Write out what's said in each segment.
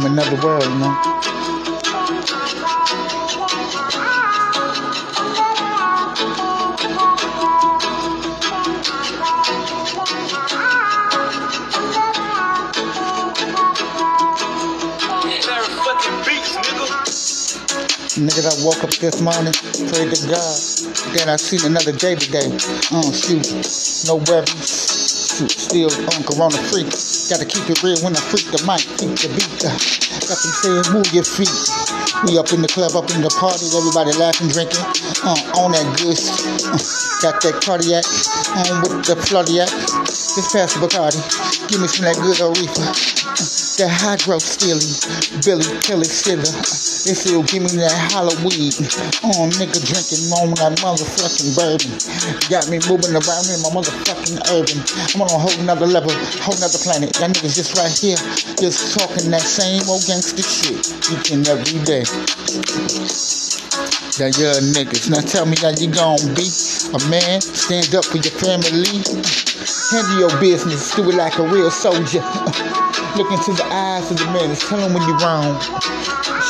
I'm another world, you know. nigga. I woke up this morning, prayed to God. Then I seen another day today. Oh, shoot. No worries. Still on Corona Freak. Gotta keep it real when I freak the mic, keep the beat. Uh, got them saying, move your feet. We up in the club, up in the party, everybody laughing, drinking. Uh, on that good shit. Uh, got that cardiac, on with the floodiac. Just pass the Bacardi. Give me some that good old reefer. Uh, that growth stealing. Billy, Kelly, Shiver. They still give me that Halloween. Oh, nigga drinking on that motherfucking bourbon. Got me moving around in my motherfucking urban. I'm on a whole nother level, whole nother planet. That nigga's just right here, just talking that same old gangster shit each every day. Young niggas. Now tell me how you gon' be a man. Stand up for your family. Handle your business. Do it like a real soldier. Look into the eyes of the man. Tell him when you're wrong.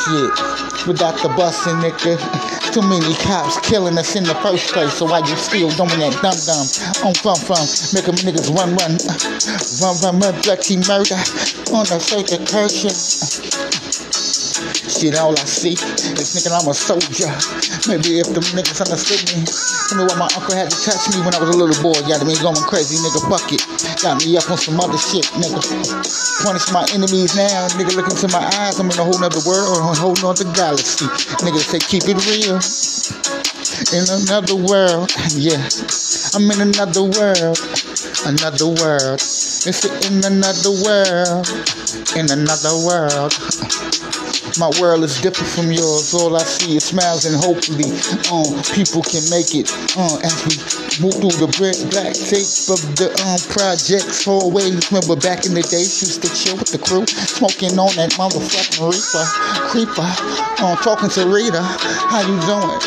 Shit. Without the busting, nigga. Too many cops killing us in the first place. So why you still doing that dumb dumb? On um, fun fun. Making niggas run run. Run run run. Bloody murder. On the circuit cursing. Shit, all I see is thinking I'm a soldier. Maybe if them niggas understood me. Tell me why my uncle had to touch me when I was a little boy. Got me going crazy, nigga. Fuck it. Got me up on some other shit, nigga. Punish my enemies now, nigga. Look into my eyes. I'm in a whole nother world, a whole nother galaxy. Nigga, say keep it real. In another world, yeah. I'm in another world, another world. It's in another world, in another world. My world is different from yours. All I see is smiles, and hopefully, um, people can make it. Uh, as we move through the black, tape of the um projects hallways. Remember back in the days, used to chill with the crew, smoking on that motherfucking reefer, creeper. Um, talking to Rita, how you doing?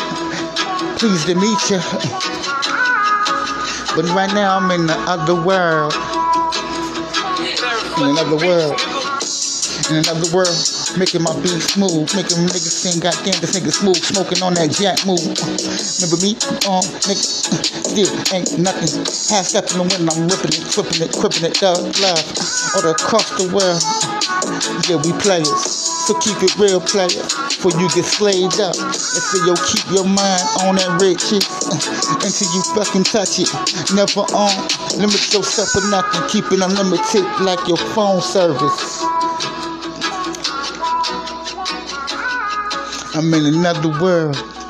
Pleased to meet you. But right now I'm in the other world. In another world. In another world. Making my beat smooth. Making niggas sing, goddamn, this nigga smooth. Smoking on that jack move. Remember me? Um, nigga. Still ain't nothing. Half stepping the wind, I'm ripping it, flipping it, cripping it, love, love. All across the world. Yeah, we players. So keep it real, player. For you get slaved up. And so yo, keep your mind on that riches until you fucking touch it. Never on. Limit yourself for nothing. Keep it unlimited like your phone service. I'm in another world.